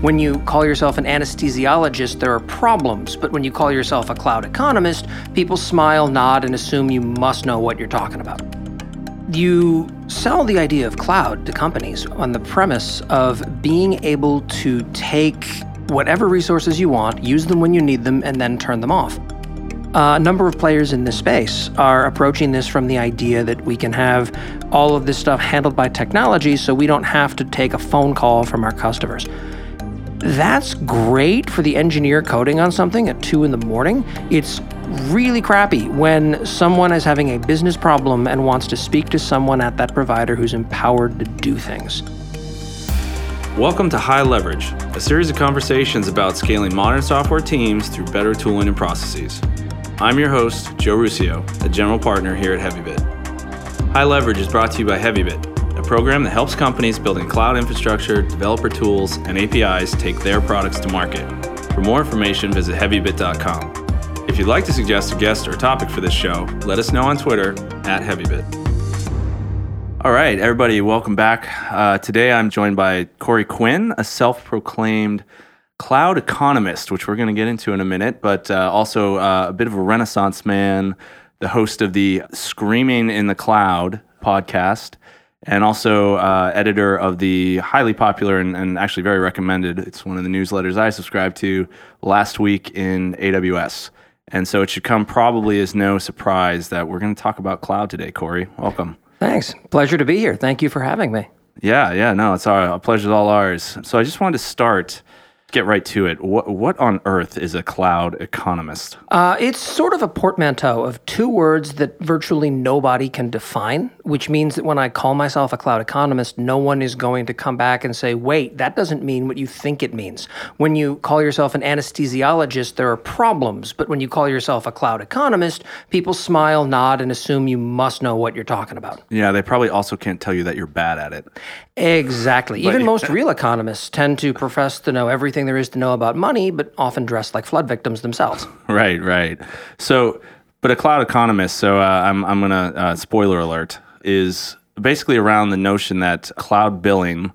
When you call yourself an anesthesiologist, there are problems, but when you call yourself a cloud economist, people smile, nod, and assume you must know what you're talking about. You sell the idea of cloud to companies on the premise of being able to take whatever resources you want, use them when you need them, and then turn them off. Uh, a number of players in this space are approaching this from the idea that we can have all of this stuff handled by technology so we don't have to take a phone call from our customers. That's great for the engineer coding on something at 2 in the morning. It's really crappy when someone is having a business problem and wants to speak to someone at that provider who's empowered to do things. Welcome to High Leverage, a series of conversations about scaling modern software teams through better tooling and processes. I'm your host, Joe Ruscio, a general partner here at HeavyBit. High Leverage is brought to you by HeavyBit, program that helps companies building cloud infrastructure, developer tools, and APIs take their products to market. For more information, visit heavybit.com. If you'd like to suggest a guest or topic for this show, let us know on Twitter at heavybit. All right, everybody, welcome back. Uh, today I'm joined by Corey Quinn, a self proclaimed cloud economist, which we're going to get into in a minute, but uh, also uh, a bit of a renaissance man, the host of the Screaming in the Cloud podcast and also uh, editor of the highly popular and, and, actually very recommended. It's one of the newsletters I subscribe to last week in AWS. And so it should come probably as no surprise that we're going to talk about cloud today, Corey. Welcome. Thanks. Pleasure to be here. Thank you for having me. Yeah, yeah, no, it's our, a pleasure all ours. So I just wanted to start get right to it. What, what on earth is a cloud economist? Uh, it's sort of a portmanteau of two words that virtually nobody can define, which means that when I call myself a cloud economist, no one is going to come back and say, wait, that doesn't mean what you think it means. When you call yourself an anesthesiologist, there are problems, but when you call yourself a cloud economist, people smile, nod, and assume you must know what you're talking about. Yeah, they probably also can't tell you that you're bad at it. Exactly. But, Even most real economists tend to profess to know everything there is to know about money, but often dress like flood victims themselves. Right, right. So, but a cloud economist, so uh, I'm, I'm going to, uh, spoiler alert, is basically around the notion that cloud billing,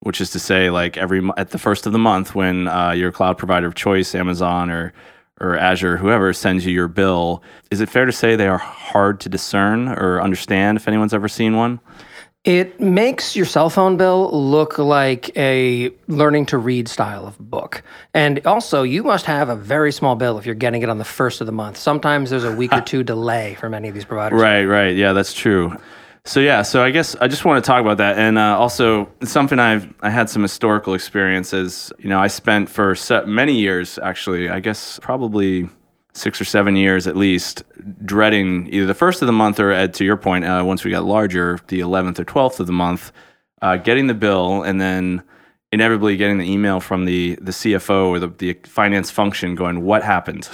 which is to say, like every at the first of the month when uh, your cloud provider of choice, Amazon or or Azure, whoever sends you your bill, is it fair to say they are hard to discern or understand if anyone's ever seen one? It makes your cell phone bill look like a learning to read style of book. And also, you must have a very small bill if you're getting it on the first of the month. Sometimes there's a week or two delay for many of these providers. Right, right. Yeah, that's true. So yeah, so I guess I just want to talk about that, and uh, also something I've I had some historical experiences. You know, I spent for many years actually. I guess probably six or seven years at least, dreading either the first of the month or, to your point, uh, once we got larger, the 11th or 12th of the month, uh, getting the bill and then inevitably getting the email from the, the CFO or the, the finance function going, What happened?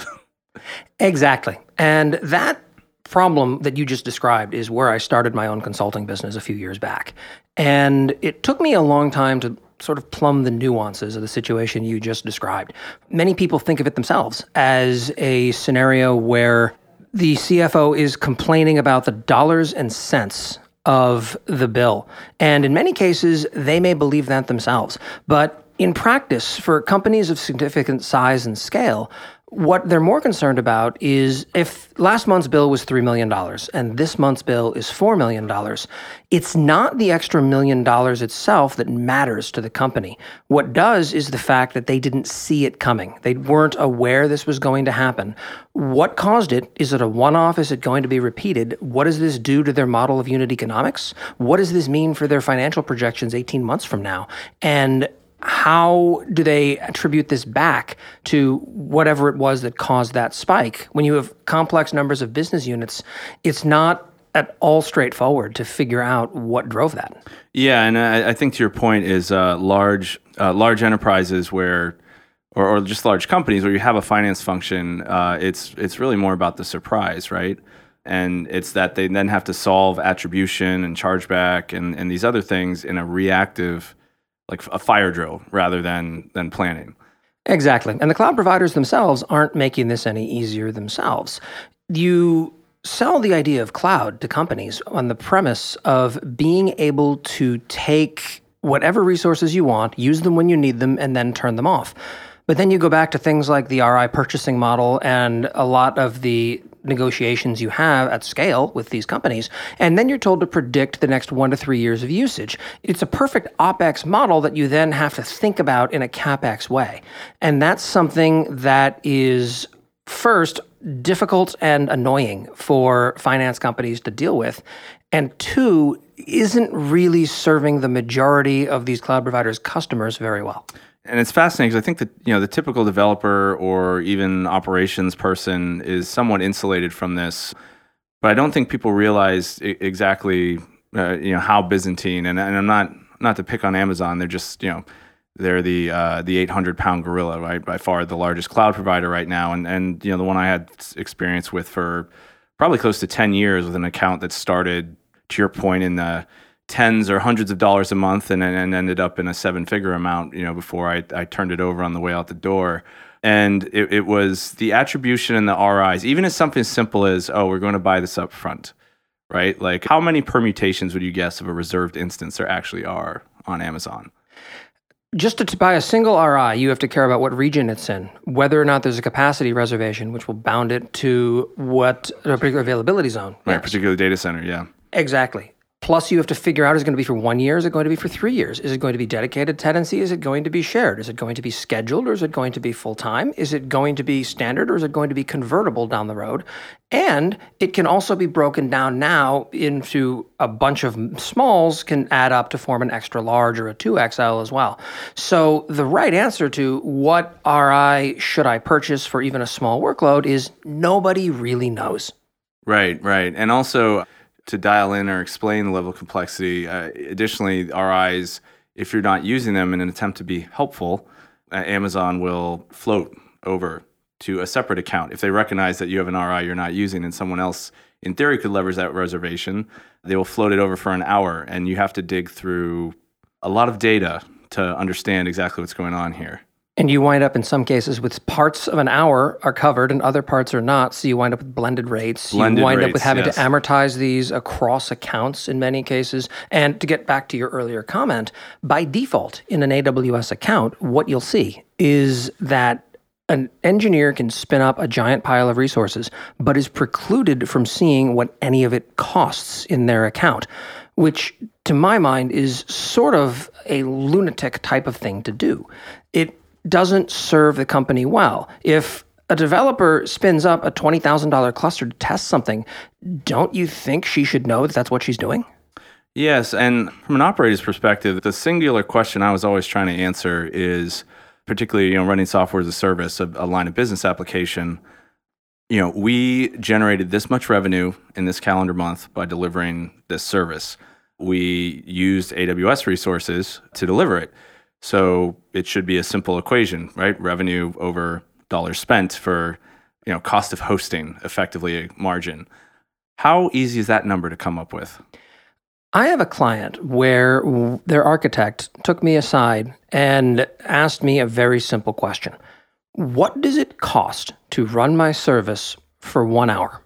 exactly. And that problem that you just described is where I started my own consulting business a few years back. And it took me a long time to sort of plumb the nuances of the situation you just described. Many people think of it themselves as a scenario where the CFO is complaining about the dollars and cents of the bill. And in many cases, they may believe that themselves. But in practice, for companies of significant size and scale, what they're more concerned about is if last month's bill was $3 million and this month's bill is $4 million, it's not the extra million dollars itself that matters to the company. What does is the fact that they didn't see it coming. They weren't aware this was going to happen. What caused it? Is it a one off? Is it going to be repeated? What does this do to their model of unit economics? What does this mean for their financial projections 18 months from now? And how do they attribute this back to whatever it was that caused that spike? When you have complex numbers of business units, it's not at all straightforward to figure out what drove that. Yeah, and I, I think to your point is uh, large uh, large enterprises where. Or, or, just large companies where you have a finance function, uh, it's it's really more about the surprise, right? And it's that they then have to solve attribution and chargeback and, and these other things in a reactive like a fire drill rather than than planning. Exactly. And the cloud providers themselves aren't making this any easier themselves. You sell the idea of cloud to companies on the premise of being able to take whatever resources you want, use them when you need them, and then turn them off. But then you go back to things like the RI purchasing model and a lot of the negotiations you have at scale with these companies, and then you're told to predict the next one to three years of usage. It's a perfect OPEX model that you then have to think about in a CAPEX way. And that's something that is first difficult and annoying for finance companies to deal with. And two, isn't really serving the majority of these cloud providers' customers very well. And it's fascinating because I think that you know the typical developer or even operations person is somewhat insulated from this, but I don't think people realize I- exactly uh, you know how Byzantine. And, and I'm not not to pick on Amazon. They're just you know they're the uh, the 800 pound gorilla, right? By far the largest cloud provider right now, and and you know the one I had experience with for probably close to 10 years with an account that started to your point in the tens or hundreds of dollars a month and, and ended up in a seven figure amount, you know, before I, I turned it over on the way out the door. And it, it was the attribution and the RIs, even as something as simple as, oh, we're going to buy this up front, right? Like how many permutations would you guess of a reserved instance there actually are on Amazon? Just to, buy a single RI, you have to care about what region it's in, whether or not there's a capacity reservation, which will bound it to what a particular availability zone. Right, particular data center, yeah. Exactly. Plus, you have to figure out is it going to be for one year? Is it going to be for three years? Is it going to be dedicated tenancy? Is it going to be shared? Is it going to be scheduled or is it going to be full time? Is it going to be standard or is it going to be convertible down the road? And it can also be broken down now into a bunch of smalls, can add up to form an extra large or a 2XL as well. So, the right answer to what RI should I purchase for even a small workload is nobody really knows. Right, right. And also, to dial in or explain the level of complexity. Uh, additionally, RIs, if you're not using them in an attempt to be helpful, uh, Amazon will float over to a separate account. If they recognize that you have an RI you're not using and someone else, in theory, could leverage that reservation, they will float it over for an hour and you have to dig through a lot of data to understand exactly what's going on here. And you wind up in some cases with parts of an hour are covered and other parts are not. So you wind up with blended rates. Blended you wind rates, up with having yes. to amortize these across accounts in many cases. And to get back to your earlier comment, by default in an AWS account, what you'll see is that an engineer can spin up a giant pile of resources, but is precluded from seeing what any of it costs in their account, which to my mind is sort of a lunatic type of thing to do. It doesn't serve the company well. If a developer spins up a $20,000 cluster to test something, don't you think she should know that that's what she's doing? Yes, and from an operator's perspective, the singular question I was always trying to answer is particularly, you know, running software as a service, a, a line of business application. You know, we generated this much revenue in this calendar month by delivering this service. We used AWS resources to deliver it. So it should be a simple equation, right? Revenue over dollars spent for you know cost of hosting, effectively a margin. How easy is that number to come up with? I have a client where their architect took me aside and asked me a very simple question. What does it cost to run my service for one hour?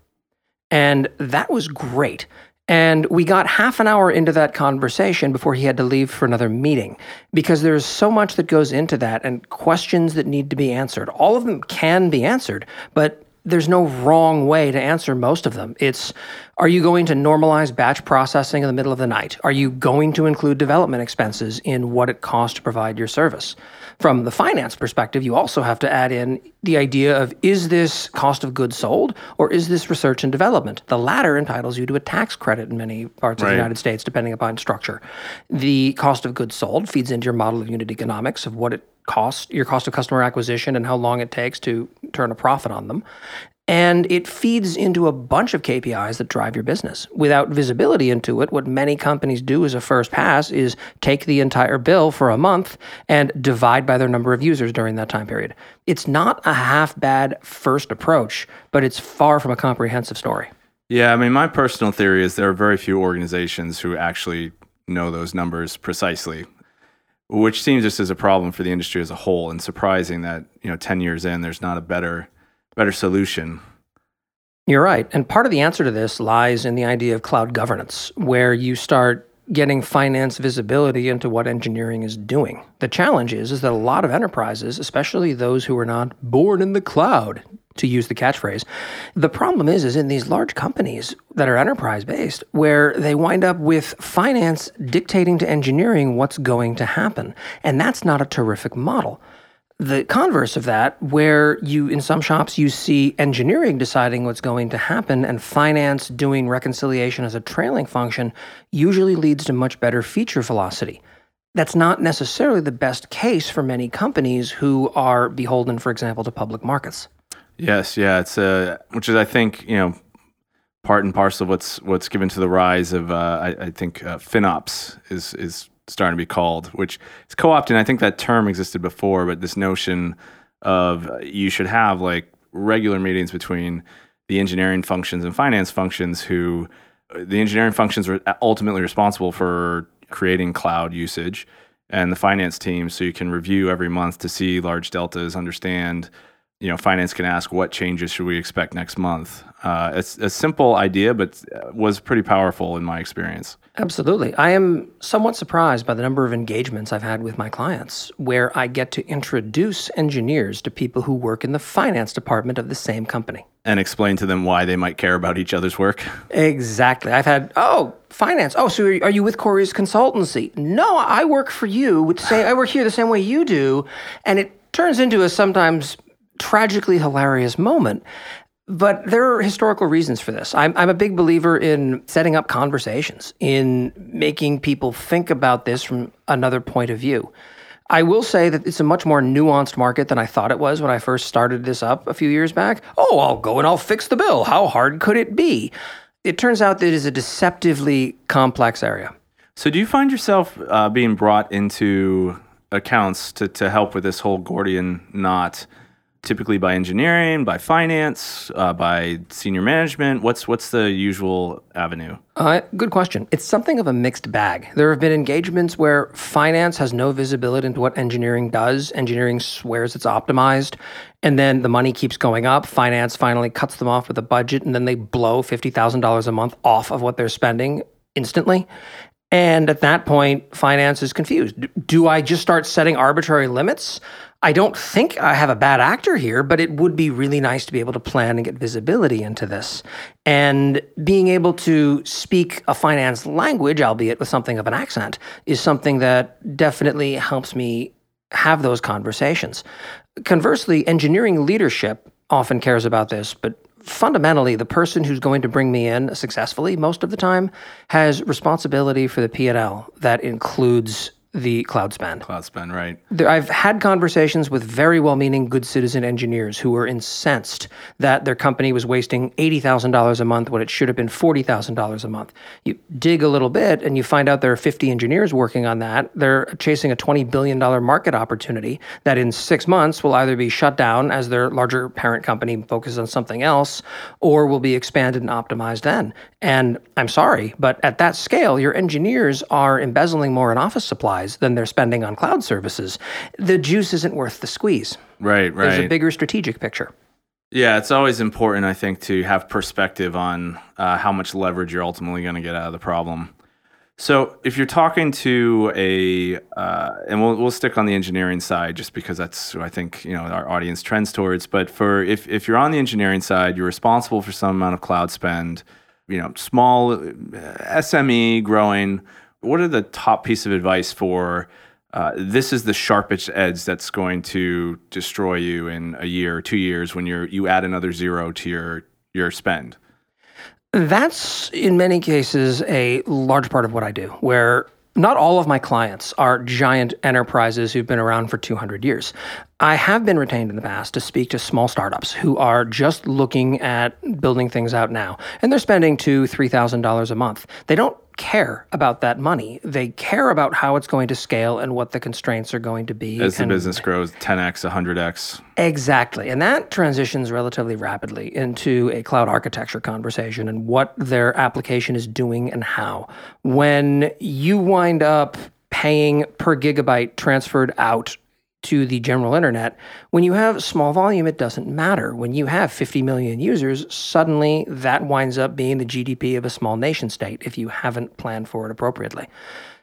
And that was great and we got half an hour into that conversation before he had to leave for another meeting because there's so much that goes into that and questions that need to be answered. All of them can be answered, but there's no wrong way to answer most of them. It's are you going to normalize batch processing in the middle of the night? Are you going to include development expenses in what it costs to provide your service? From the finance perspective, you also have to add in the idea of is this cost of goods sold or is this research and development? The latter entitles you to a tax credit in many parts right. of the United States, depending upon structure. The cost of goods sold feeds into your model of unit economics of what it cost, your cost of customer acquisition, and how long it takes to turn a profit on them. And it feeds into a bunch of KPIs that drive your business. Without visibility into it, what many companies do as a first pass is take the entire bill for a month and divide by their number of users during that time period. It's not a half bad first approach, but it's far from a comprehensive story. Yeah, I mean, my personal theory is there are very few organizations who actually know those numbers precisely which seems just as a problem for the industry as a whole and surprising that you know 10 years in there's not a better better solution you're right and part of the answer to this lies in the idea of cloud governance where you start getting finance visibility into what engineering is doing. The challenge is, is that a lot of enterprises, especially those who are not born in the cloud, to use the catchphrase, the problem is, is in these large companies that are enterprise based, where they wind up with finance dictating to engineering what's going to happen. And that's not a terrific model the converse of that, where you in some shops you see engineering deciding what's going to happen and finance doing reconciliation as a trailing function, usually leads to much better feature velocity. That's not necessarily the best case for many companies who are beholden, for example, to public markets. Yes, yeah, it's uh, which is I think you know part and parcel of what's what's given to the rise of uh, I, I, think uh, FinOps is is starting to be called, which is co-opted. I think that term existed before, but this notion of uh, you should have like regular meetings between the engineering functions and finance functions who uh, the engineering functions are ultimately responsible for creating cloud usage and the finance team so you can review every month to see large deltas understand you know, finance can ask what changes should we expect next month. Uh, it's a simple idea, but was pretty powerful in my experience. Absolutely. I am somewhat surprised by the number of engagements I've had with my clients where I get to introduce engineers to people who work in the finance department of the same company. And explain to them why they might care about each other's work. Exactly. I've had, oh, finance. Oh, so are you with Corey's consultancy? No, I work for you. Say I work here the same way you do. And it turns into a sometimes tragically hilarious moment. But there are historical reasons for this. I'm, I'm a big believer in setting up conversations, in making people think about this from another point of view. I will say that it's a much more nuanced market than I thought it was when I first started this up a few years back. Oh, I'll go and I'll fix the bill. How hard could it be? It turns out that it is a deceptively complex area. So, do you find yourself uh, being brought into accounts to, to help with this whole Gordian knot? Typically by engineering, by finance, uh, by senior management? What's what's the usual avenue? Uh, good question. It's something of a mixed bag. There have been engagements where finance has no visibility into what engineering does. Engineering swears it's optimized, and then the money keeps going up. Finance finally cuts them off with a budget, and then they blow fifty thousand dollars a month off of what they're spending instantly. And at that point, finance is confused. Do I just start setting arbitrary limits? I don't think I have a bad actor here, but it would be really nice to be able to plan and get visibility into this. And being able to speak a finance language, albeit with something of an accent, is something that definitely helps me have those conversations. Conversely, engineering leadership often cares about this, but fundamentally the person who's going to bring me in successfully most of the time has responsibility for the P&L that includes the cloud spend. Cloud spend, right. There, I've had conversations with very well meaning, good citizen engineers who were incensed that their company was wasting $80,000 a month when it should have been $40,000 a month. You dig a little bit and you find out there are 50 engineers working on that. They're chasing a $20 billion market opportunity that in six months will either be shut down as their larger parent company focuses on something else or will be expanded and optimized then. And I'm sorry, but at that scale, your engineers are embezzling more in office supplies than they're spending on cloud services, the juice isn't worth the squeeze. Right, right. There's a bigger strategic picture. Yeah, it's always important, I think, to have perspective on uh, how much leverage you're ultimately going to get out of the problem. So, if you're talking to a, uh, and we'll we'll stick on the engineering side, just because that's who I think you know our audience trends towards. But for if if you're on the engineering side, you're responsible for some amount of cloud spend. You know, small uh, SME growing what are the top piece of advice for uh, this is the sharpest edge that's going to destroy you in a year or two years when you're you add another zero to your your spend that's in many cases a large part of what i do where not all of my clients are giant enterprises who've been around for 200 years. I have been retained in the past to speak to small startups who are just looking at building things out now, and they're spending two, three thousand dollars a month. They don't care about that money. They care about how it's going to scale and what the constraints are going to be. As the business grows 10x, 100x. Exactly. And that transitions relatively rapidly into a cloud architecture conversation and what their application is doing and how. When you wind up paying per gigabyte transferred out to the general internet. When you have small volume, it doesn't matter. When you have 50 million users, suddenly that winds up being the GDP of a small nation state if you haven't planned for it appropriately.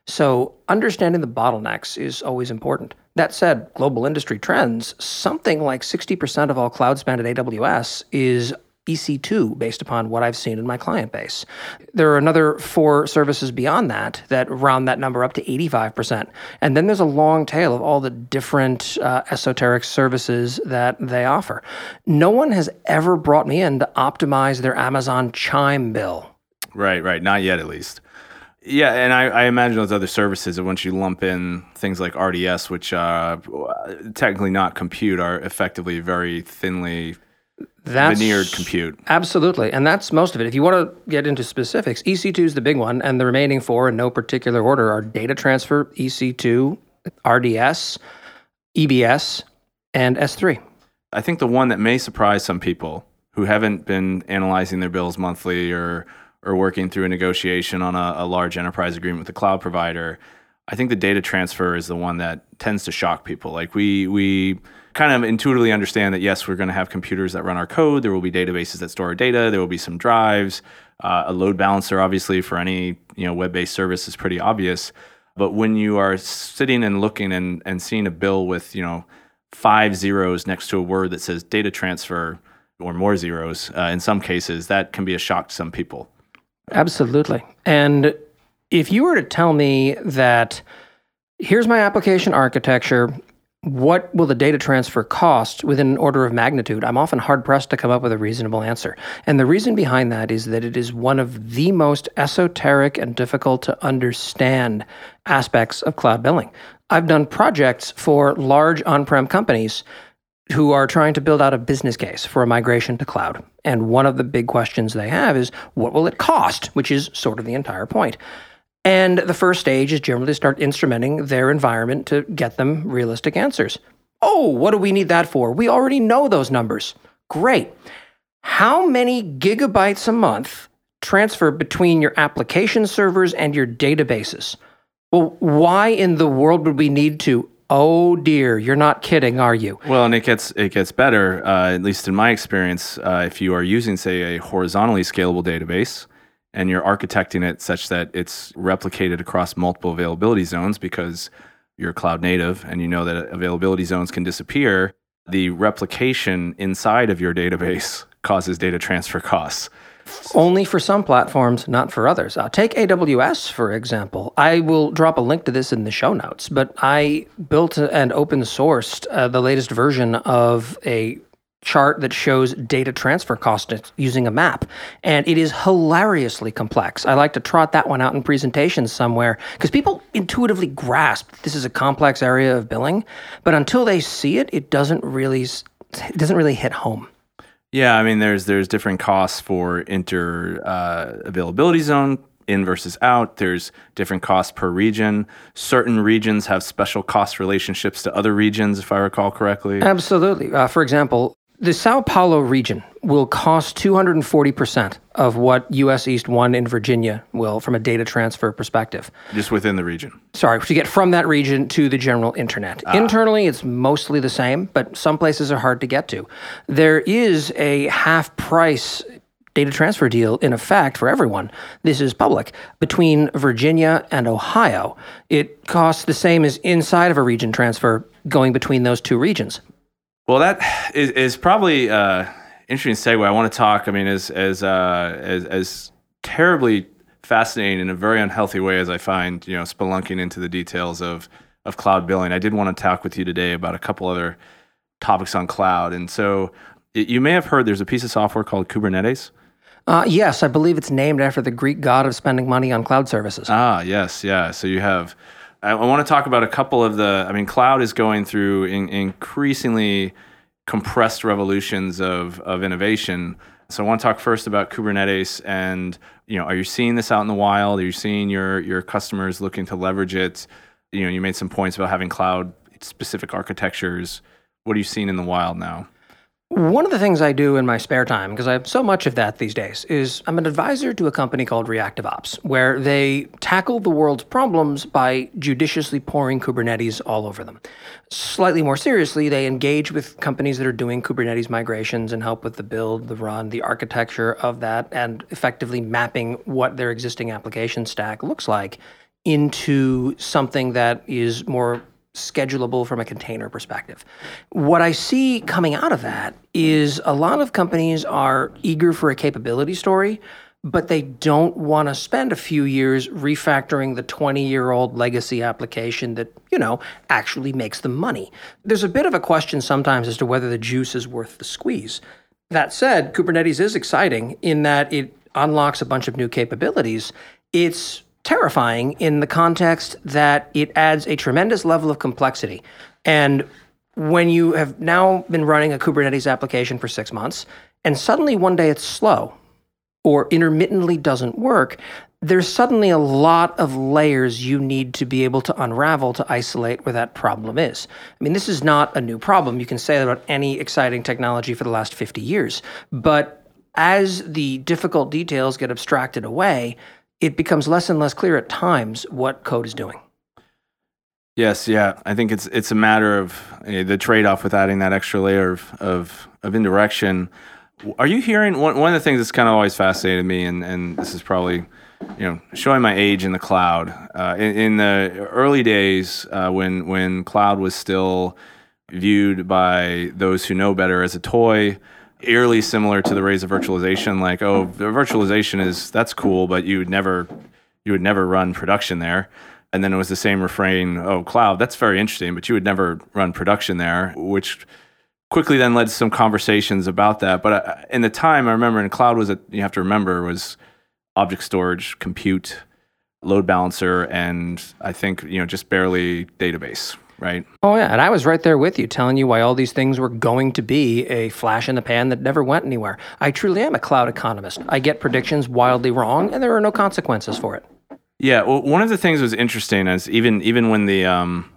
So, understanding the bottlenecks is always important. That said, global industry trends, something like 60% of all cloud spend at AWS is EC2 based upon what I've seen in my client base. There are another four services beyond that that round that number up to 85%. And then there's a long tail of all the different uh, esoteric services that they offer. No one has ever brought me in to optimize their Amazon Chime bill. Right, right. Not yet, at least. Yeah, and I, I, imagine those other services, and once you lump in things like RDS, which uh, technically not compute, are effectively very thinly that's, veneered compute. Absolutely. And that's most of it. If you want to get into specifics, EC2 is the big one, and the remaining four in no particular order are data transfer, EC2, RDS, EBS, and S3. I think the one that may surprise some people who haven't been analyzing their bills monthly or or working through a negotiation on a, a large enterprise agreement with a cloud provider, I think the data transfer is the one that tends to shock people. Like we we kind of intuitively understand that yes, we're going to have computers that run our code. There will be databases that store our data. There will be some drives. Uh, a load balancer, obviously, for any you know web-based service is pretty obvious. But when you are sitting and looking and, and seeing a bill with you know five zeros next to a word that says data transfer or more zeros, uh, in some cases, that can be a shock to some people. Absolutely. And if you were to tell me that here's my application architecture, what will the data transfer cost within an order of magnitude? I'm often hard pressed to come up with a reasonable answer. And the reason behind that is that it is one of the most esoteric and difficult to understand aspects of cloud billing. I've done projects for large on prem companies who are trying to build out a business case for a migration to cloud. And one of the big questions they have is what will it cost, which is sort of the entire point. And the first stage is generally to start instrumenting their environment to get them realistic answers. Oh, what do we need that for? We already know those numbers. Great. How many gigabytes a month transfer between your application servers and your databases? Well, why in the world would we need to? Oh dear, you're not kidding, are you? Well, and it gets it gets better. Uh, at least in my experience, uh, if you are using, say, a horizontally scalable database, and you're architecting it such that it's replicated across multiple availability zones because you're cloud native and you know that availability zones can disappear, the replication inside of your database causes data transfer costs. Only for some platforms, not for others. Uh, take AWS, for example. I will drop a link to this in the show notes, but I built and open sourced uh, the latest version of a chart that shows data transfer costs using a map. And it is hilariously complex. I like to trot that one out in presentations somewhere because people intuitively grasp this is a complex area of billing, but until they see it, it doesn't really it doesn't really hit home. Yeah, I mean, there's there's different costs for inter uh, availability zone in versus out. There's different costs per region. Certain regions have special cost relationships to other regions, if I recall correctly. Absolutely. Uh, for example, the Sao Paulo region will cost 240% of what US East 1 in Virginia will from a data transfer perspective. Just within the region. Sorry, to get from that region to the general internet. Ah. Internally, it's mostly the same, but some places are hard to get to. There is a half price data transfer deal in effect for everyone. This is public between Virginia and Ohio. It costs the same as inside of a region transfer going between those two regions. Well, that is, is probably uh, interesting segue. I want to talk. I mean, as as uh, as, as terribly fascinating in a very unhealthy way as I find, you know, spelunking into the details of of cloud billing. I did want to talk with you today about a couple other topics on cloud. And so, it, you may have heard there's a piece of software called Kubernetes. Uh, yes, I believe it's named after the Greek god of spending money on cloud services. Ah, yes, yeah. So you have I, want to talk about a couple of the. I mean, cloud is going through in, increasingly compressed revolutions of of innovation. So I want to talk first about Kubernetes and you know, are you seeing this out in the wild? Are you seeing your your customers looking to leverage it? You know, you made some points about having cloud specific architectures. What are you seeing in the wild now? One of the things I do in my spare time, because I have so much of that these days, is I'm an advisor to a company called Reactive Ops, where they tackle the world's problems by judiciously pouring Kubernetes all over them. Slightly more seriously, they engage with companies that are doing Kubernetes migrations and help with the build, the run, the architecture of that, and effectively mapping what their existing application stack looks like into something that is more schedulable from a container perspective. What I see coming out of that is a lot of companies are eager for a capability story, but they don't want to spend a few years refactoring the 20 year old legacy application that, you know, actually makes them money. There's a bit of a question sometimes as to whether the juice is worth the squeeze. That said, Kubernetes is exciting in that it unlocks a bunch of new capabilities. It's terrifying in the context that it adds a tremendous level of complexity. And when you have now been running a Kubernetes application for six months, and suddenly one day it's slow or intermittently doesn't work, there's suddenly a lot of layers you need to be able to unravel to isolate where that problem is. I mean, this is not a new problem. You can say that about any exciting technology for the last 50 years. But as the difficult details get abstracted away, it becomes less and less clear at times what code is doing. Yes, yeah, I think it's it's a matter of the trade off with adding that extra layer of, of, of indirection. Are you hearing one one of the things that's kind of always fascinated me, and and this is probably you know showing my age in the cloud. Uh, in, in, the early days, uh, when when cloud was still viewed by those who know better as a toy, eerily similar to the rays of virtualization. Like, oh, virtualization is that's cool, but you would never you would never run production there. And then it was the same refrain, oh, cloud, that's very interesting, but you would never run production there, which quickly then led to some conversations about that. But uh, in the time, I remember in cloud was, a, you have to remember, was object storage, compute, load balancer, and I think, you know, just barely database, right? Oh, yeah. And I was right there with you, telling you why all these things were going to be a flash in the pan that never went anywhere. I truly am a cloud economist. I get predictions wildly wrong, and there are no consequences for it. Yeah. Well, one of the things that was interesting is even even when the um,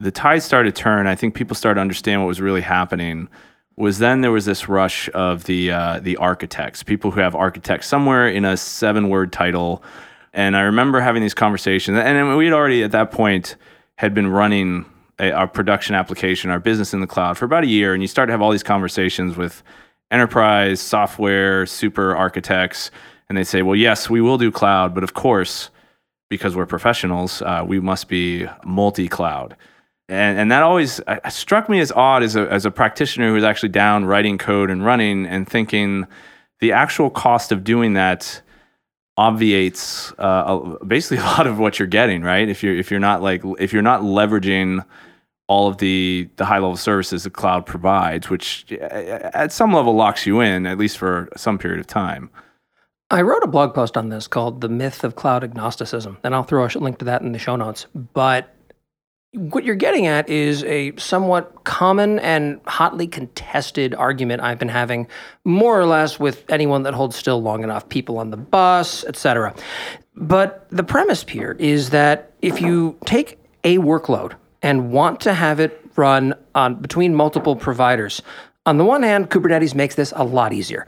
the tide started to turn, I think people started to understand what was really happening. Was then there was this rush of the uh, the architects, people who have architects somewhere in a seven word title. And I remember having these conversations, and we had already at that point had been running a, our production application, our business in the cloud for about a year, and you start to have all these conversations with enterprise software super architects, and they say, "Well, yes, we will do cloud, but of course, because we're professionals, uh, we must be multi-cloud." And, and that always uh, struck me as odd as a, as a practitioner who was actually down writing code and running and thinking the actual cost of doing that obviates uh, basically a lot of what you're getting, right? If you're if you're not like if you're not leveraging all of the the high level services the cloud provides, which uh, at some level locks you in at least for some period of time. I wrote a blog post on this called "The Myth of Cloud Agnosticism," and I'll throw a link to that in the show notes. But what you're getting at is a somewhat common and hotly contested argument I've been having more or less with anyone that holds still long enough, people on the bus, etc. But the premise here is that if you take a workload and want to have it run on between multiple providers, on the one hand, Kubernetes makes this a lot easier.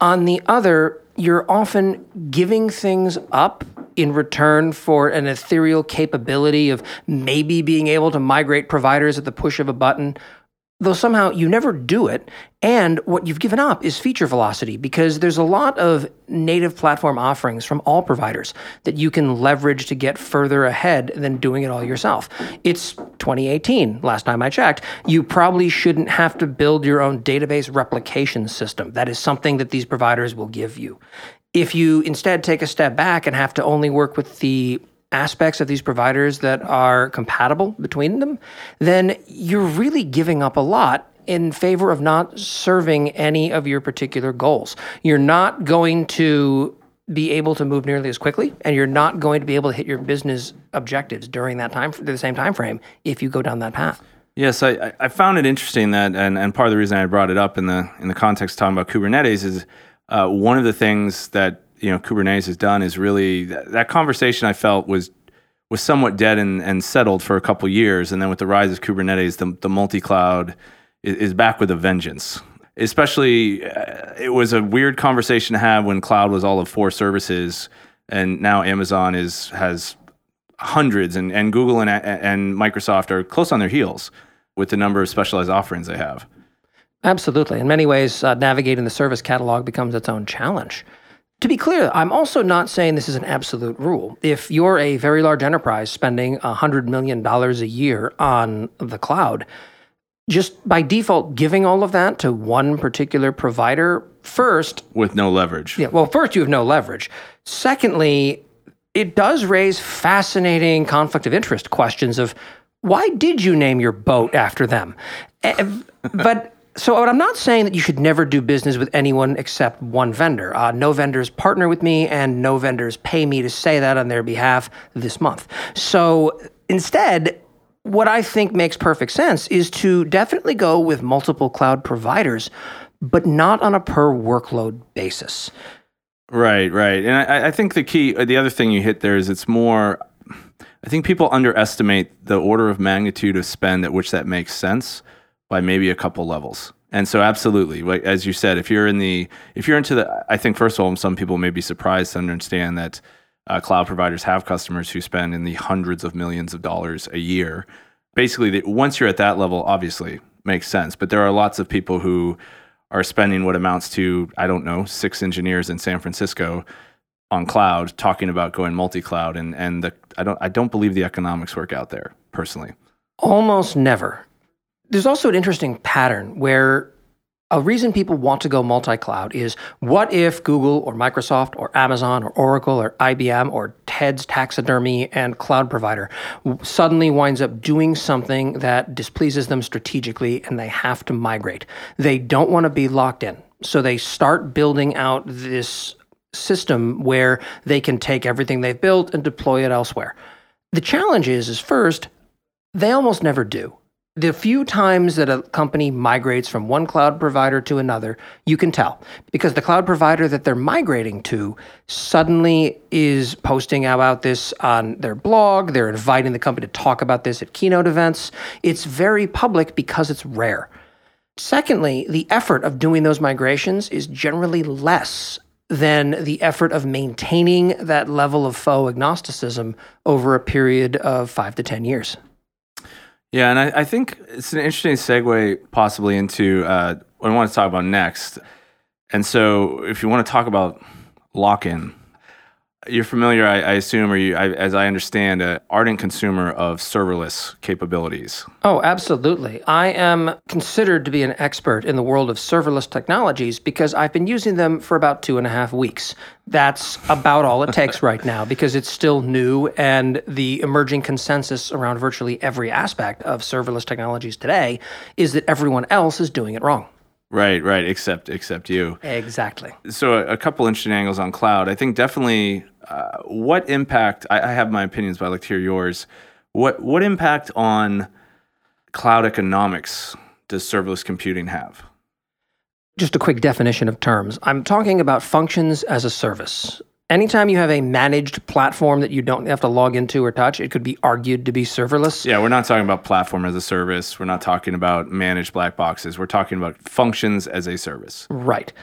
On the other, you're often giving things up in return for an ethereal capability of maybe being able to migrate providers at the push of a button, though somehow you never do it. And what you've given up is feature velocity because there's a lot of native platform offerings from all providers that you can leverage to get further ahead than doing it all yourself. It's 2018, last time I checked. You probably shouldn't have to build your own database replication system. That is something that these providers will give you. If you instead take a step back and have to only work with the aspects of these providers that are compatible between them, then you're really giving up a lot in favor of not serving any of your particular goals. You're not going to be able to move nearly as quickly and you're not going to be able to hit your business objectives during that time the same time frame if you go down that path. Yes, I, I found it interesting that and, and part of the reason I brought it up in the in the context of talking about Kubernetes is uh, one of the things that you know Kubernetes has done is really that, that conversation I felt was was somewhat dead and, and settled for a couple years, and then with the rise of Kubernetes, the, the multi cloud is, is, back with a vengeance. especially uh, it was a weird conversation to have when cloud was all of four services and now Amazon is has hundreds and, and Google and, and Microsoft are close on their heels with the number of specialized offerings they have. Absolutely. In many ways, uh, navigating the service catalog becomes its own challenge. To be clear, I'm also not saying this is an absolute rule. If you're a very large enterprise spending $100 million a year on the cloud, just by default giving all of that to one particular provider first with no leverage. Yeah, well, first you have no leverage. Secondly, it does raise fascinating conflict of interest questions of why did you name your boat after them? but so I'm not saying that you should never do business with anyone except one vendor. Uh, no vendors partner with me, and no vendors pay me to say that on their behalf this month. So instead, what I think makes perfect sense is to definitely go with multiple cloud providers, but not on a per workload basis. Right, right. And I, I think the key, the other thing you hit there is it's more, I think people underestimate the order of magnitude of spend at which that makes sense by maybe a couple levels. And so, absolutely, as you said, if you're in the, if you're into the, I think first of all, some people may be surprised to understand that uh, cloud providers have customers who spend in the hundreds of millions of dollars a year. Basically, the, once you're at that level, obviously makes sense. But there are lots of people who are spending what amounts to, I don't know, six engineers in San Francisco on cloud talking about going multi-cloud and and the, I don't I don't believe the economics work out there personally. Almost never. There's also an interesting pattern where a reason people want to go multi cloud is what if Google or Microsoft or Amazon or Oracle or IBM or TED's taxidermy and cloud provider suddenly winds up doing something that displeases them strategically and they have to migrate? They don't want to be locked in. So they start building out this system where they can take everything they've built and deploy it elsewhere. The challenge is, is first, they almost never do the few times that a company migrates from one cloud provider to another, you can tell because the cloud provider that they're migrating to suddenly is posting about this on their blog. They're inviting the company to talk about this at keynote events. It's very public because it's rare. Secondly, the effort of doing those migrations is generally less than the effort of maintaining that level of faux agnosticism over a period of five to 10 years. Yeah, and I, I, think it's an interesting segue possibly into uh, what I want to talk about next. And so, if you want to talk about lock in, you're familiar, I, I assume, or you, I, as I understand, an ardent consumer of serverless capabilities. Oh, absolutely. I am considered to be an expert in the world of serverless technologies because I've been using them for about two and a half weeks. That's about all it takes right now because it's still new, and the emerging consensus around virtually every aspect of serverless technologies today is that everyone else is doing it wrong. Right, right. Except, except you. Exactly. So, a, a couple interesting angles on cloud. I think definitely, uh, what impact? I, I, have my opinions, but I'd like to hear yours. What what impact on cloud economics does serverless computing have? Just a quick definition of terms. I'm talking about functions as a service. Anytime you have a managed platform that you don't have to log into or touch, it could be argued to be serverless. Yeah, we're not talking about platform as a service. We're not talking about managed black boxes. We're talking about functions as a service. Right.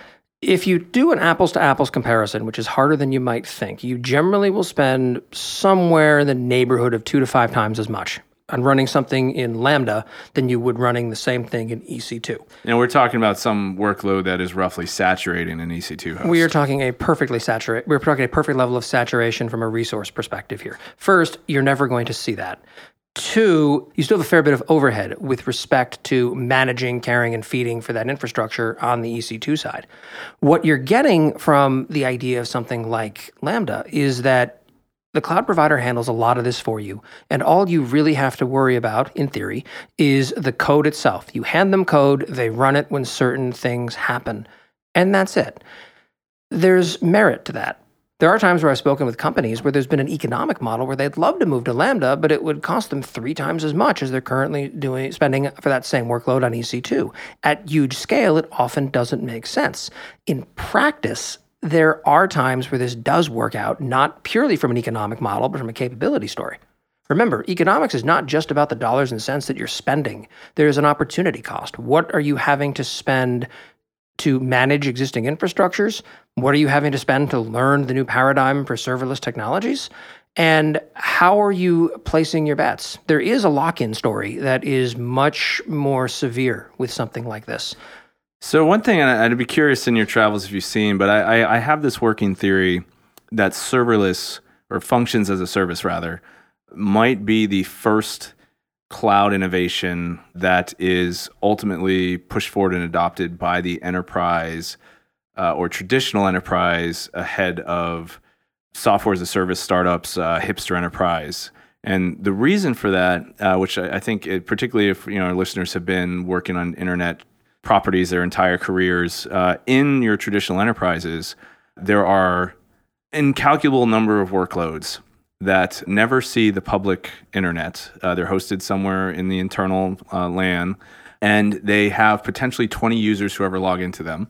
If you do an apples to apples comparison, which is harder than you might think, you generally will spend somewhere in the neighborhood of two to five times as much on running something in Lambda than you would running the same thing in EC2. And we're talking about some workload that is roughly saturating an EC2 host. We are talking a perfectly saturated, we're talking a perfect level of saturation from a resource perspective here. First, you're never going to see that. Two, you still have a fair bit of overhead with respect to managing, carrying, and feeding for that infrastructure on the EC2 side. What you're getting from the idea of something like Lambda is that the cloud provider handles a lot of this for you, and all you really have to worry about, in theory, is the code itself. You hand them code, they run it when certain things happen, and that's it. There's merit to that. There are times where I've spoken with companies where there's been an economic model where they'd love to move to Lambda, but it would cost them three times as much as they're currently doing spending for that same workload on EC2. At huge scale, it often doesn't make sense. In practice, there are times where this does work out, not purely from an economic model, but from a capability story. Remember, economics is not just about the dollars and cents that you're spending. There is an opportunity cost. What are you having to spend to manage existing infrastructures? What are you having to spend to learn the new paradigm for serverless technologies? And how are you placing your bets? There is a lock in story that is much more severe with something like this. So, one thing, I'd be curious in your travels if you've seen, but I, I, I have this working theory that serverless or functions as a service rather might be the first cloud innovation that is ultimately pushed forward and adopted by the enterprise uh, or traditional enterprise ahead of software as a service startups, uh, hipster enterprise. And the reason for that, uh, which I, I think, it, particularly if you know our listeners have been working on internet properties their entire careers, uh, in your traditional enterprises, there are incalculable number of workloads that never see the public internet. Uh, they're hosted somewhere in the internal uh, LAN, and they have potentially 20 users who ever log into them.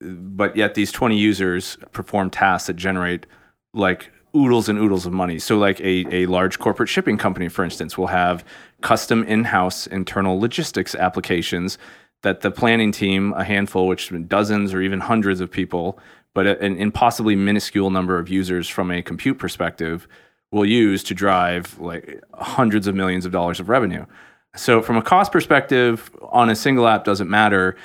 But yet, these 20 users perform tasks that generate like oodles and oodles of money. So, like a, a large corporate shipping company, for instance, will have custom in house internal logistics applications that the planning team, a handful, which dozens or even hundreds of people, but an impossibly minuscule number of users from a compute perspective, will use to drive like hundreds of millions of dollars of revenue. So, from a cost perspective, on a single app doesn't matter.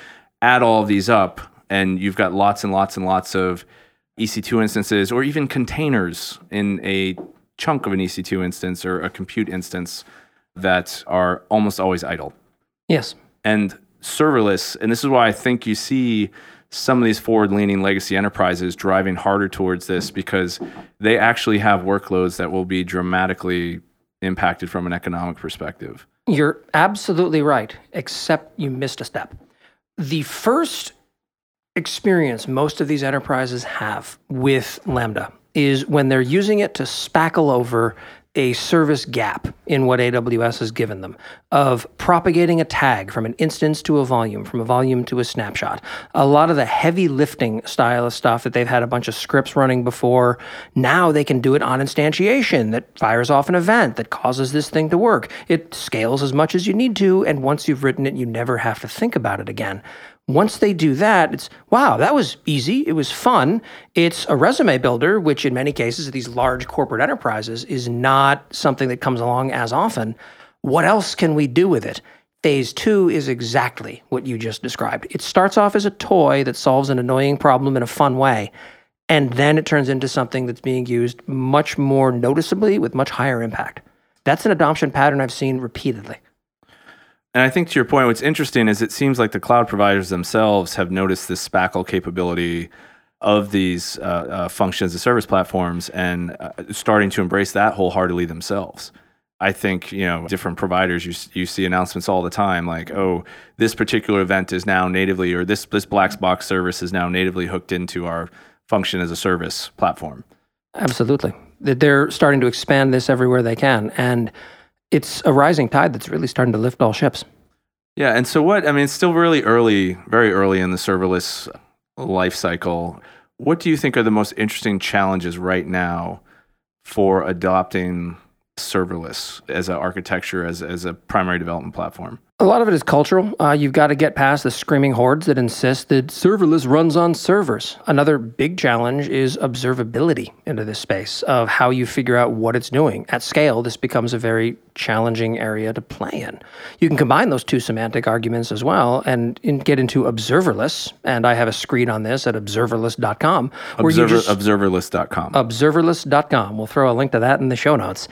Add all of these up, and you've got lots and lots and lots of EC2 instances or even containers in a chunk of an EC2 instance or a compute instance that are almost always idle. Yes. And serverless, and this is why I think you see some of these forward leaning legacy enterprises driving harder towards this because they actually have workloads that will be dramatically impacted from an economic perspective. You're absolutely right, except you missed a step. The first experience most of these enterprises have with Lambda is when they're using it to spackle over a service gap in what AWS has given them of propagating a tag from an instance to a volume, from a volume to a snapshot. A lot of the heavy lifting style of stuff that they've had a bunch of scripts running before, now they can do it on instantiation that fires off an event that causes this thing to work. It scales as much as you need to, and once you've written it, you never have to think about it again. Once they do that, it's wow, that was easy. It was fun. It's a resume builder, which in many cases, these large corporate enterprises, is not something that comes along as often. What else can we do with it? Phase two is exactly what you just described. It starts off as a toy that solves an annoying problem in a fun way. And then it turns into something that's being used much more noticeably with much higher impact. That's an adoption pattern I've seen repeatedly. And I think to your point, what's interesting is it seems like the cloud providers themselves have noticed this spackle capability of these uh, uh, functions as service platforms and uh, starting to embrace that wholeheartedly themselves. I think you know different providers. You you see announcements all the time, like oh, this particular event is now natively, or this this black box service is now natively hooked into our function as a service platform. Absolutely, they're starting to expand this everywhere they can, and it's a rising tide that's really starting to lift all ships. Yeah, and so what? I mean, it's still really early, very early in the serverless life cycle. What do you think are the most interesting challenges right now for adopting serverless as an architecture, as, as a primary development platform? A lot of it is cultural. Uh, you've got to get past the screaming hordes that insist that serverless runs on servers. Another big challenge is observability into this space of how you figure out what it's doing. At scale, this becomes a very challenging area to play in. You can combine those two semantic arguments as well and in, get into observerless. And I have a screen on this at observerless.com. Observer, observerless.com. Observerless.com. We'll throw a link to that in the show notes.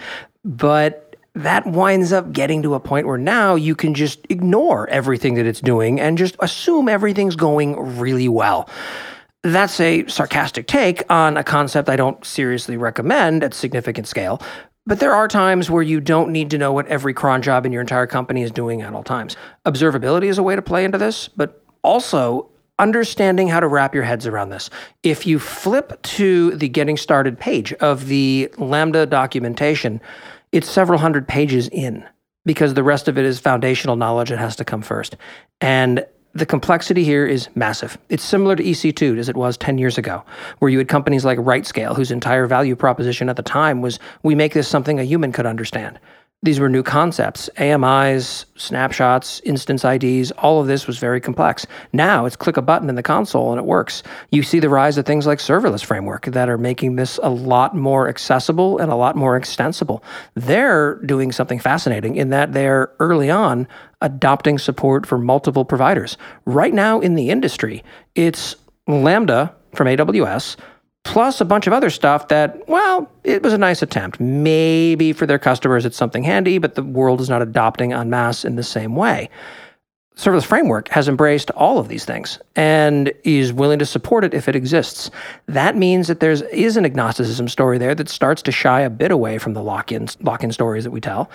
But that winds up getting to a point where now you can just ignore everything that it's doing and just assume everything's going really well. That's a sarcastic take on a concept I don't seriously recommend at significant scale. But there are times where you don't need to know what every cron job in your entire company is doing at all times. Observability is a way to play into this, but also understanding how to wrap your heads around this. If you flip to the getting started page of the Lambda documentation, it's several hundred pages in because the rest of it is foundational knowledge that has to come first. And the complexity here is massive. It's similar to EC2 as it was 10 years ago, where you had companies like RightScale, whose entire value proposition at the time was we make this something a human could understand. These were new concepts. AMIs, snapshots, instance IDs, all of this was very complex. Now it's click a button in the console and it works. You see the rise of things like serverless framework that are making this a lot more accessible and a lot more extensible. They're doing something fascinating in that they're early on adopting support for multiple providers. Right now in the industry, it's Lambda from AWS plus a bunch of other stuff that, well, it was a nice attempt. Maybe for their customers it's something handy, but the world is not adopting en masse in the same way. Serverless Framework has embraced all of these things and is willing to support it if it exists. That means that there is an agnosticism story there that starts to shy a bit away from the lock-in lock-in stories that we tell,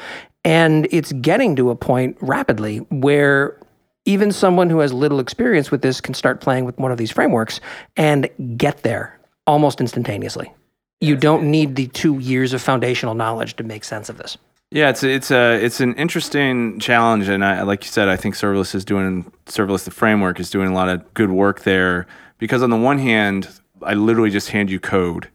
and it's getting to a point rapidly where even someone who has little experience with this can start playing with one of these frameworks and get there almost instantaneously. You don't need the two years of foundational knowledge to make sense of this. Yeah, it's it's a it's an interesting challenge, and I, like you said, I think serverless is doing serverless. The framework is doing a lot of good work there because on the one hand, I literally just hand you code,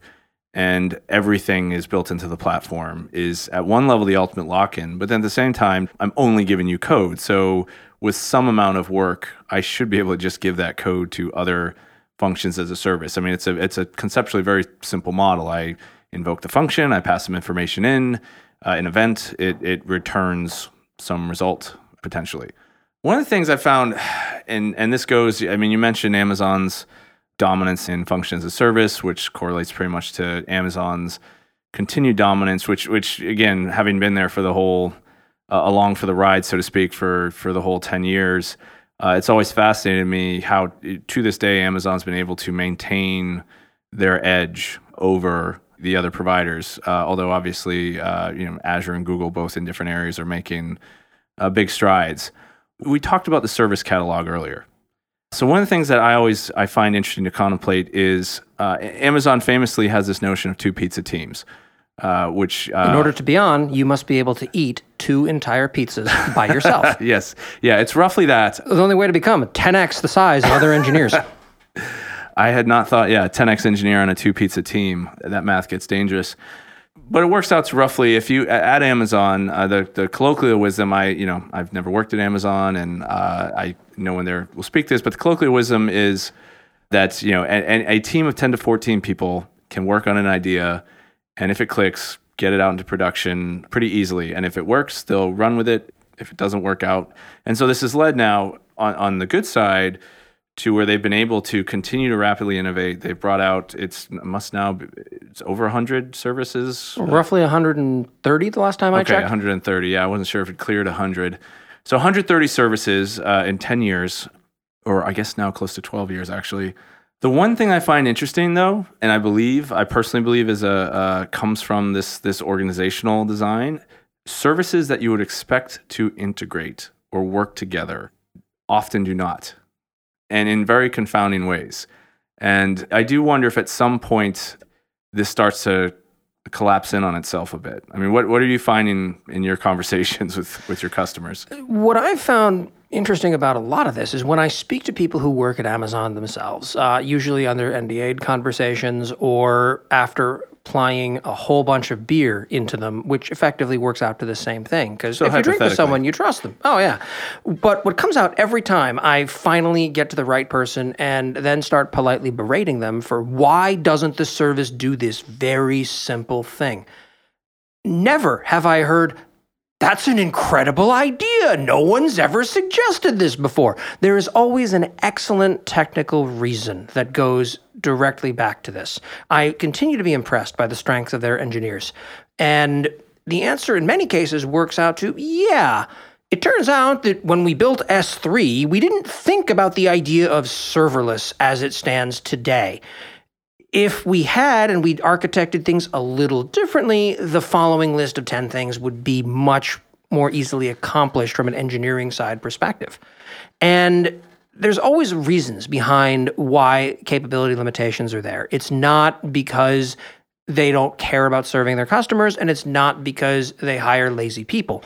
and everything is built into the platform. Is at one level the ultimate lock-in, but then at the same time, I'm only giving you code. So with some amount of work, I should be able to just give that code to other functions as a service. I mean, it's a it's a conceptually very simple model. I invoke the function, I pass some information in, uh, an event, it it returns some result potentially. One of the things I found, and and this goes, I mean, you mentioned Amazon's dominance in functions as a service, which correlates pretty much to Amazon's continued dominance, which which again, having been there for the whole uh, along for the ride, so to speak, for for the whole ten years uh, it's always fascinated me how, to this day, Amazon's been able to maintain their edge over the other providers. Uh, although obviously, uh, you know, Azure and Google both in different areas are making uh, big strides. We talked about the service catalog earlier. So one of the things that I always I find interesting to contemplate is uh, Amazon famously has this notion of two pizza teams. Uh, which uh, in order to be on, you must be able to eat two entire pizzas by yourself. yes, yeah, it's roughly that. The only way to become 10x the size of other engineers. I had not thought, yeah, 10x engineer on a two pizza team. That math gets dangerous. But it works out to roughly if you at Amazon, uh, the the colloquial wisdom. I you know I've never worked at Amazon, and uh, I no one there will speak this. But the colloquial wisdom is that you know a, a team of ten to fourteen people can work on an idea and if it clicks, get it out into production pretty easily. And if it works, they'll run with it. If it doesn't work out, and so this has led now on, on the good side to where they've been able to continue to rapidly innovate. They've brought out it's must now be, it's over 100 services. Roughly 130 the last time okay, I checked. 130. Yeah, I wasn't sure if it cleared 100. So 130 services uh, in 10 years, or I guess now close to 12 years actually. The one thing I find interesting, though, and I believe, I personally believe, is a uh, comes from this this organizational design. Services that you would expect to integrate or work together often do not, and in very confounding ways. And I do wonder if at some point this starts to collapse in on itself a bit. I mean, what what are you finding in your conversations with with your customers? What I've found interesting about a lot of this is when I speak to people who work at Amazon themselves, uh, usually under NDA conversations or after plying a whole bunch of beer into them, which effectively works out to the same thing. Because so if you drink with someone, you trust them. Oh, yeah. But what comes out every time I finally get to the right person and then start politely berating them for why doesn't the service do this very simple thing? Never have I heard, that's an incredible idea. No one's ever suggested this before. There is always an excellent technical reason that goes directly back to this. I continue to be impressed by the strength of their engineers. And the answer in many cases works out to yeah. It turns out that when we built S3, we didn't think about the idea of serverless as it stands today. If we had and we'd architected things a little differently, the following list of 10 things would be much more easily accomplished from an engineering side perspective. And there's always reasons behind why capability limitations are there. It's not because they don't care about serving their customers, and it's not because they hire lazy people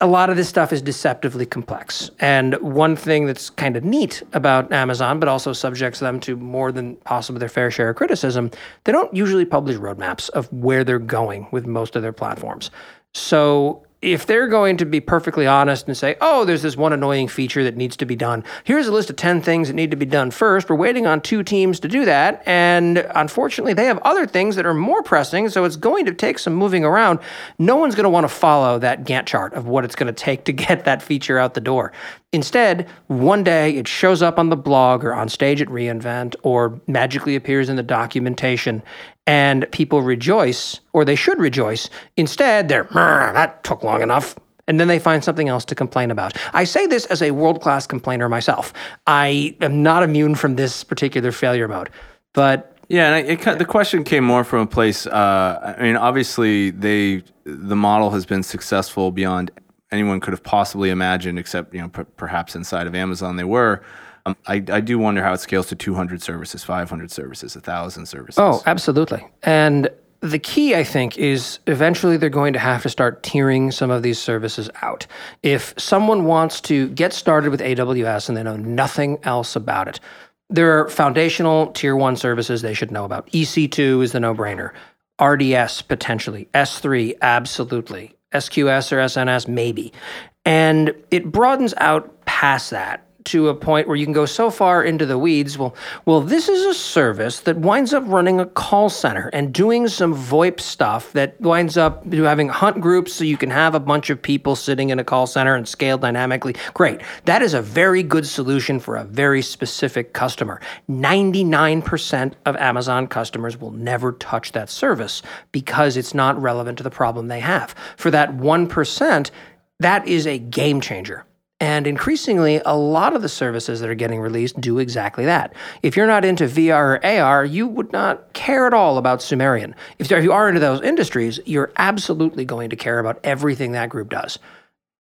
a lot of this stuff is deceptively complex. And one thing that's kind of neat about Amazon, but also subjects them to more than possibly their fair share of criticism, they don't usually publish roadmaps of where they're going with most of their platforms. So if they're going to be perfectly honest and say, oh, there's this one annoying feature that needs to be done, here's a list of 10 things that need to be done first. We're waiting on two teams to do that. And unfortunately, they have other things that are more pressing. So it's going to take some moving around. No one's going to want to follow that Gantt chart of what it's going to take to get that feature out the door. Instead, one day it shows up on the blog or on stage at reInvent or magically appears in the documentation and people rejoice, or they should rejoice. Instead, they're, that took long enough. And then they find something else to complain about. I say this as a world class complainer myself. I am not immune from this particular failure mode. But yeah, and it, the question came more from a place. Uh, I mean, obviously, they the model has been successful beyond anyone could have possibly imagined, except you know p- perhaps inside of Amazon they were. Um, I, I do wonder how it scales to 200 services, 500 services, 1,000 services. Oh, absolutely. And the key, I think, is eventually they're going to have to start tiering some of these services out. If someone wants to get started with AWS and they know nothing else about it, there are foundational tier one services they should know about. EC2 is the no brainer. RDS, potentially. S3, absolutely. SQS or SNS, maybe. And it broadens out past that to a point where you can go so far into the weeds. Well, well, this is a service that winds up running a call center and doing some VoIP stuff that winds up having hunt groups so you can have a bunch of people sitting in a call center and scale dynamically. Great. That is a very good solution for a very specific customer. 99% of Amazon customers will never touch that service because it's not relevant to the problem they have. For that 1%, that is a game changer. And increasingly, a lot of the services that are getting released do exactly that. If you're not into VR or AR, you would not care at all about Sumerian. If you are into those industries, you're absolutely going to care about everything that group does.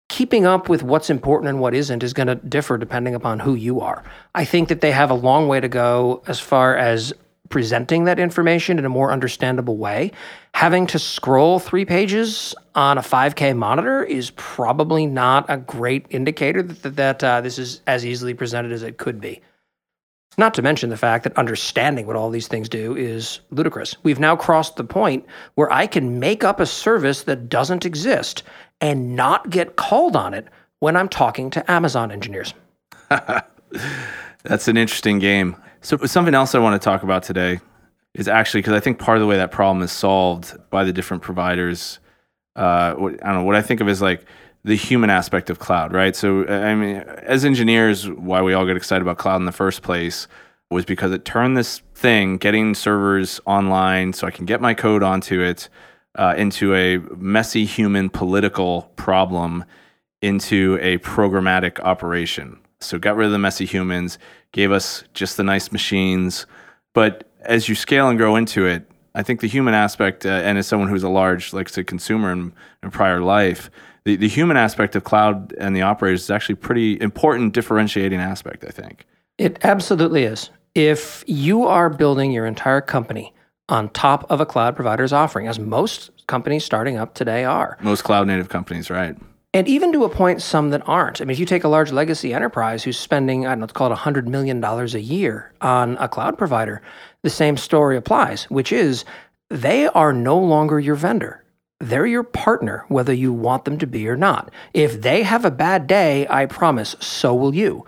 Keeping up with what's important and what isn't is going to differ depending upon who you are. I think that they have a long way to go as far as presenting that information in a more understandable way. Having to scroll three pages on a 5K monitor is probably not a great indicator that, that uh, this is as easily presented as it could be. Not to mention the fact that understanding what all these things do is ludicrous. We've now crossed the point where I can make up a service that doesn't exist and not get called on it when I'm talking to Amazon engineers. That's an interesting game. So something else I want to talk about today is actually because I think part of the way that problem is solved by the different providers. Uh, what, I don't know what I think of as like the human aspect of cloud, right? So I mean, as engineers, why we all get excited about cloud in the first place was because it turned this thing, getting servers online, so I can get my code onto it, uh, into a messy human political problem, into a programmatic operation. So got rid of the messy humans, gave us just the nice machines. But as you scale and grow into it, I think the human aspect, uh, and as someone who's a large, like say, consumer in, in prior life, the, the human aspect of cloud and the operators is actually pretty important differentiating aspect, I think. It absolutely is. If you are building your entire company on top of a cloud provider's offering, as most companies starting up today are. Most cloud native companies, right? And even to a point, some that aren't. I mean, if you take a large legacy enterprise who's spending, I don't know, let's call it $100 million a year on a cloud provider, the same story applies, which is they are no longer your vendor. They're your partner, whether you want them to be or not. If they have a bad day, I promise, so will you.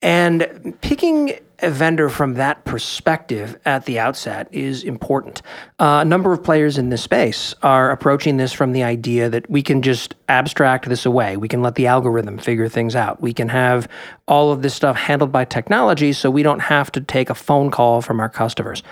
And picking vendor from that perspective at the outset is important. Uh, a number of players in this space are approaching this from the idea that we can just abstract this away. We can let the algorithm figure things out. We can have all of this stuff handled by technology so we don't have to take a phone call from our customers.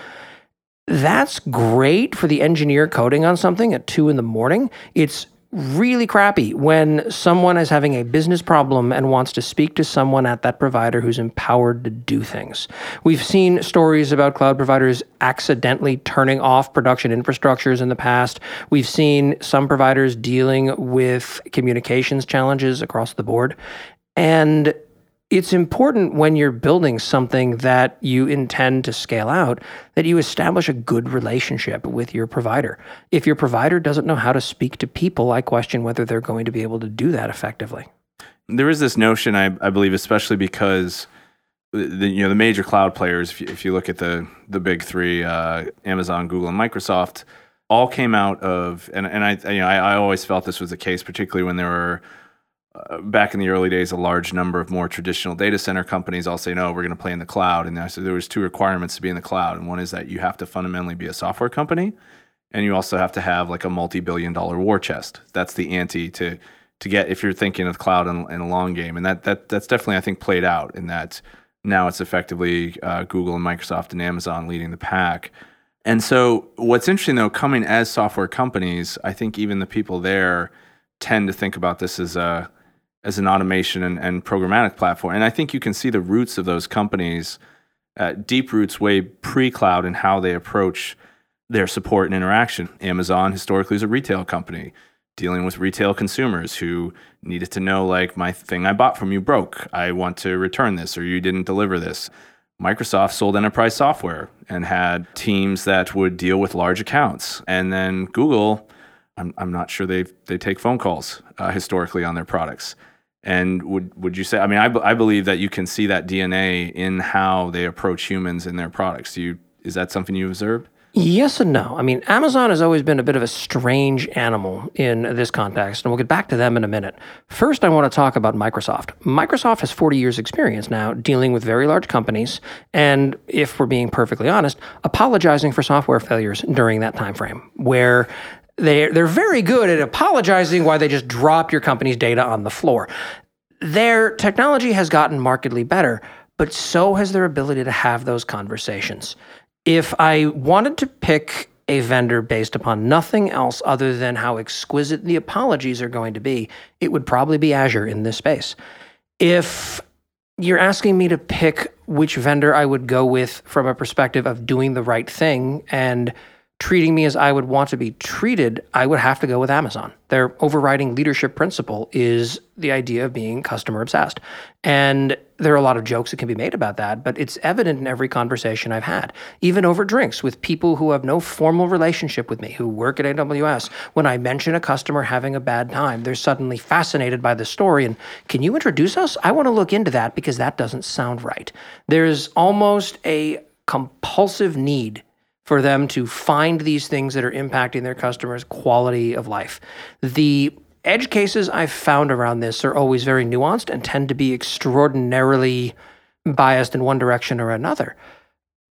That's great for the engineer coding on something at two in the morning. It's really crappy when someone is having a business problem and wants to speak to someone at that provider who's empowered to do things. We've seen stories about cloud providers accidentally turning off production infrastructures in the past. We've seen some providers dealing with communications challenges across the board. And it's important when you're building something that you intend to scale out that you establish a good relationship with your provider. If your provider doesn't know how to speak to people, I question whether they're going to be able to do that effectively. There is this notion, I, I believe, especially because the you know the major cloud players, if you, if you look at the the big three, uh, Amazon, Google, and Microsoft, all came out of, and, and I, you know, I, I always felt this was the case, particularly when there were uh, back in the early days, a large number of more traditional data center companies all say, no, we're going to play in the cloud. And I said there was two requirements to be in the cloud. And one is that you have to fundamentally be a software company. And you also have to have like a multi-billion dollar war chest. That's the ante to, to get if you're thinking of cloud in, in a long game. And that, that, that's definitely, I think, played out in that now it's effectively uh, Google and Microsoft and Amazon leading the pack. And so what's interesting though, coming as software companies, I think even the people there tend to think about this as a, as an automation and, and programmatic platform. And I think you can see the roots of those companies, uh, deep roots way pre cloud and how they approach their support and interaction. Amazon historically is a retail company dealing with retail consumers who needed to know, like, my thing I bought from you broke. I want to return this, or you didn't deliver this. Microsoft sold enterprise software and had teams that would deal with large accounts. And then Google, I'm, I'm not sure they they take phone calls uh, historically on their products. And would would you say? I mean, I, I believe that you can see that DNA in how they approach humans in their products. Do you is that something you observed? Yes and no. I mean, Amazon has always been a bit of a strange animal in this context, and we'll get back to them in a minute. First, I want to talk about Microsoft. Microsoft has 40 years' experience now dealing with very large companies, and if we're being perfectly honest, apologizing for software failures during that time frame, where they're, they're very good at apologizing why they just dropped your company's data on the floor. Their technology has gotten markedly better, but so has their ability to have those conversations. If I wanted to pick a vendor based upon nothing else other than how exquisite the apologies are going to be, it would probably be Azure in this space. If you're asking me to pick which vendor I would go with from a perspective of doing the right thing and treating me as I would want to be treated, I would have to go with Amazon. Their overriding leadership principle is the idea of being customer obsessed. And there are a lot of jokes that can be made about that, but it's evident in every conversation I've had, even over drinks with people who have no formal relationship with me, who work at AWS. When I mention a customer having a bad time, they're suddenly fascinated by the story. And can you introduce us? I want to look into that because that doesn't sound right. There's almost a compulsive need for them to find these things that are impacting their customers' quality of life. The edge cases I've found around this are always very nuanced and tend to be extraordinarily biased in one direction or another.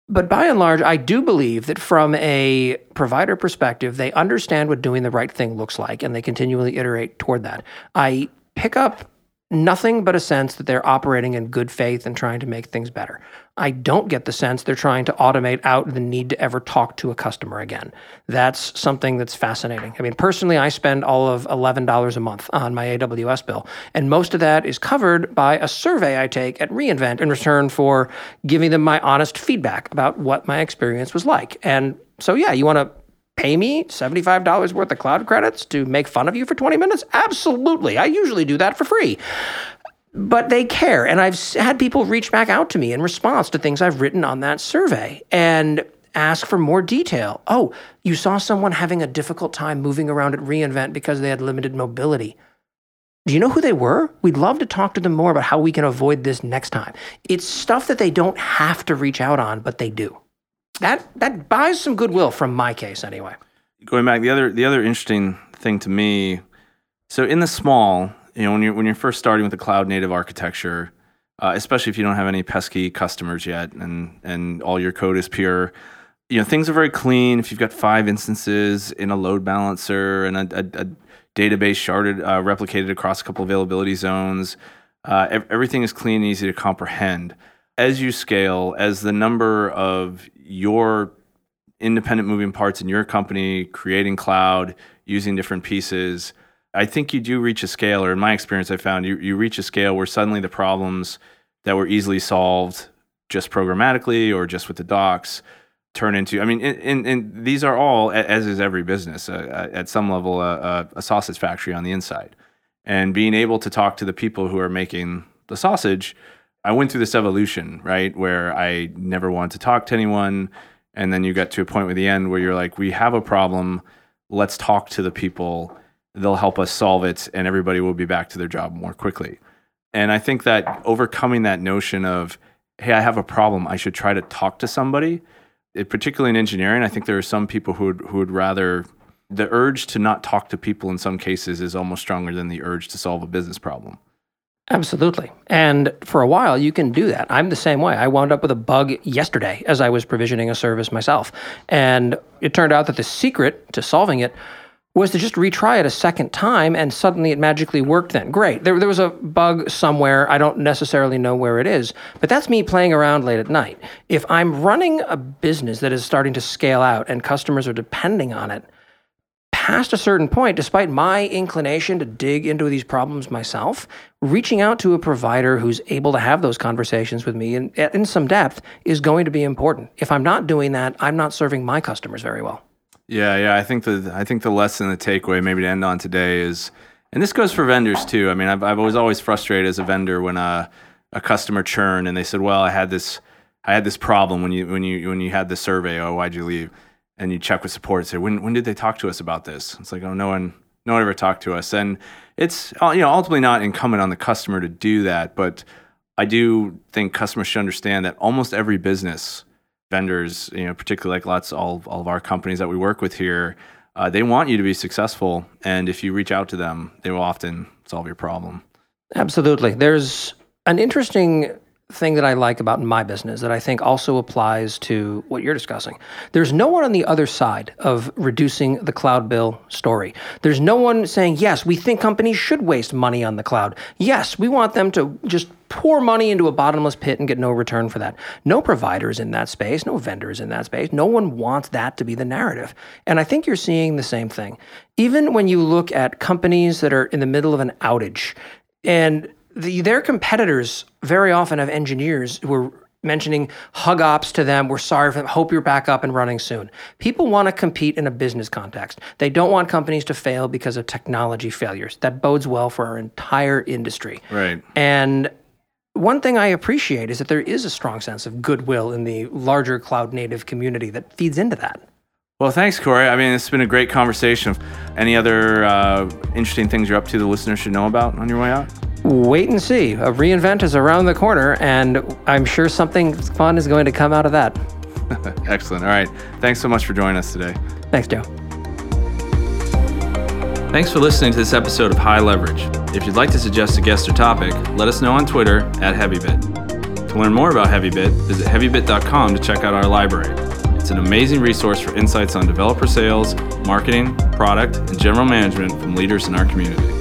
But by and large, I do believe that from a provider perspective, they understand what doing the right thing looks like and they continually iterate toward that. I pick up nothing but a sense that they're operating in good faith and trying to make things better. I don't get the sense they're trying to automate out the need to ever talk to a customer again. That's something that's fascinating. I mean, personally, I spend all of $11 a month on my AWS bill, and most of that is covered by a survey I take at reInvent in return for giving them my honest feedback about what my experience was like. And so, yeah, you want to pay me $75 worth of cloud credits to make fun of you for 20 minutes? Absolutely. I usually do that for free. But they care. And I've had people reach back out to me in response to things I've written on that survey and ask for more detail. Oh, you saw someone having a difficult time moving around at reInvent because they had limited mobility. Do you know who they were? We'd love to talk to them more about how we can avoid this next time. It's stuff that they don't have to reach out on, but they do that that buys some goodwill from my case anyway. Going back, the other the other interesting thing to me, so in the small, you know, when you're when you're first starting with the cloud native architecture, uh, especially if you don't have any pesky customers yet, and and all your code is pure, you know, things are very clean. If you've got five instances in a load balancer and a, a, a database sharded, uh, replicated across a couple availability zones, uh, everything is clean and easy to comprehend. As you scale, as the number of your independent moving parts in your company, creating cloud, using different pieces, I think you do reach a scale, or in my experience, I found you, you reach a scale where suddenly the problems that were easily solved just programmatically or just with the docs turn into, I mean, and, and, these are all, as is every business, uh, at some level, uh, a sausage factory on the inside. And being able to talk to the people who are making the sausage I went through this evolution, right, where I never wanted to talk to anyone. And then you get to a point with the end where you're like, we have a problem. Let's talk to the people. They'll help us solve it, and everybody will be back to their job more quickly. And I think that overcoming that notion of, hey, I have a problem, I should try to talk to somebody. it, particularly in engineering, I think there are some people who would, who would rather the urge to not talk to people in some cases is almost stronger than the urge to solve a business problem. Absolutely. And for a while, you can do that. I'm the same way. I wound up with a bug yesterday as I was provisioning a service myself. And it turned out that the secret to solving it was to just retry it a second time and suddenly it magically worked then. Great. There, there was a bug somewhere. I don't necessarily know where it is, but that's me playing around late at night. If I'm running a business that is starting to scale out and customers are depending on it, past a certain point, despite my inclination to dig into these problems myself, reaching out to a provider who's able to have those conversations with me in, in some depth is going to be important. If I'm not doing that, I'm not serving my customers very well. Yeah, yeah. I think the I think the lesson, the takeaway, maybe to end on today is, and this goes for vendors too. I mean, I've I've always always frustrated as a vendor when a a customer churn and they said, well, I had this I had this problem when you when you when you had the survey. Oh, why'd you leave? And you check with support and say, when when did they talk to us about this? It's like, oh, no one no one ever talked to us. And it's uh, you know ultimately not incumbent on the customer to do that, but I do think customers should understand that almost every business vendors, you know, particularly like lots all all of our companies that we work with here, uh, they want you to be successful, and if you reach out to them, they will often solve your problem. Absolutely. There's an interesting thing that I like about my business that I think also applies to what you're discussing. There's no one on the other side of reducing the cloud bill story. There's no one saying, yes, we think companies should waste money on the cloud. Yes, we want them to just pour money into a bottomless pit and get no return for that. No providers in that space, no vendors in that space. No one wants that to be the narrative. And I think you're seeing the same thing. Even when you look at companies that are in the middle of an outage and the, their competitors very often have engineers who are mentioning hug ops to them. We're sorry for them. Hope you're back up and running soon. People want to compete in a business context. They don't want companies to fail because of technology failures. That bodes well for our entire industry. Right. And one thing I appreciate is that there is a strong sense of goodwill in the larger cloud native community that feeds into that. Well, thanks, Corey. I mean, it's been a great conversation. Any other uh, interesting things you're up to the listeners should know about on your way out? Wait and see. A reinvent is around the corner, and I'm sure something fun is going to come out of that. Excellent. All right. Thanks so much for joining us today. Thanks, Joe. Thanks for listening to this episode of High Leverage. If you'd like to suggest a guest or topic, let us know on Twitter at HeavyBit. To learn more about HeavyBit, visit heavybit.com to check out our library. It's an amazing resource for insights on developer sales, marketing, product, and general management from leaders in our community.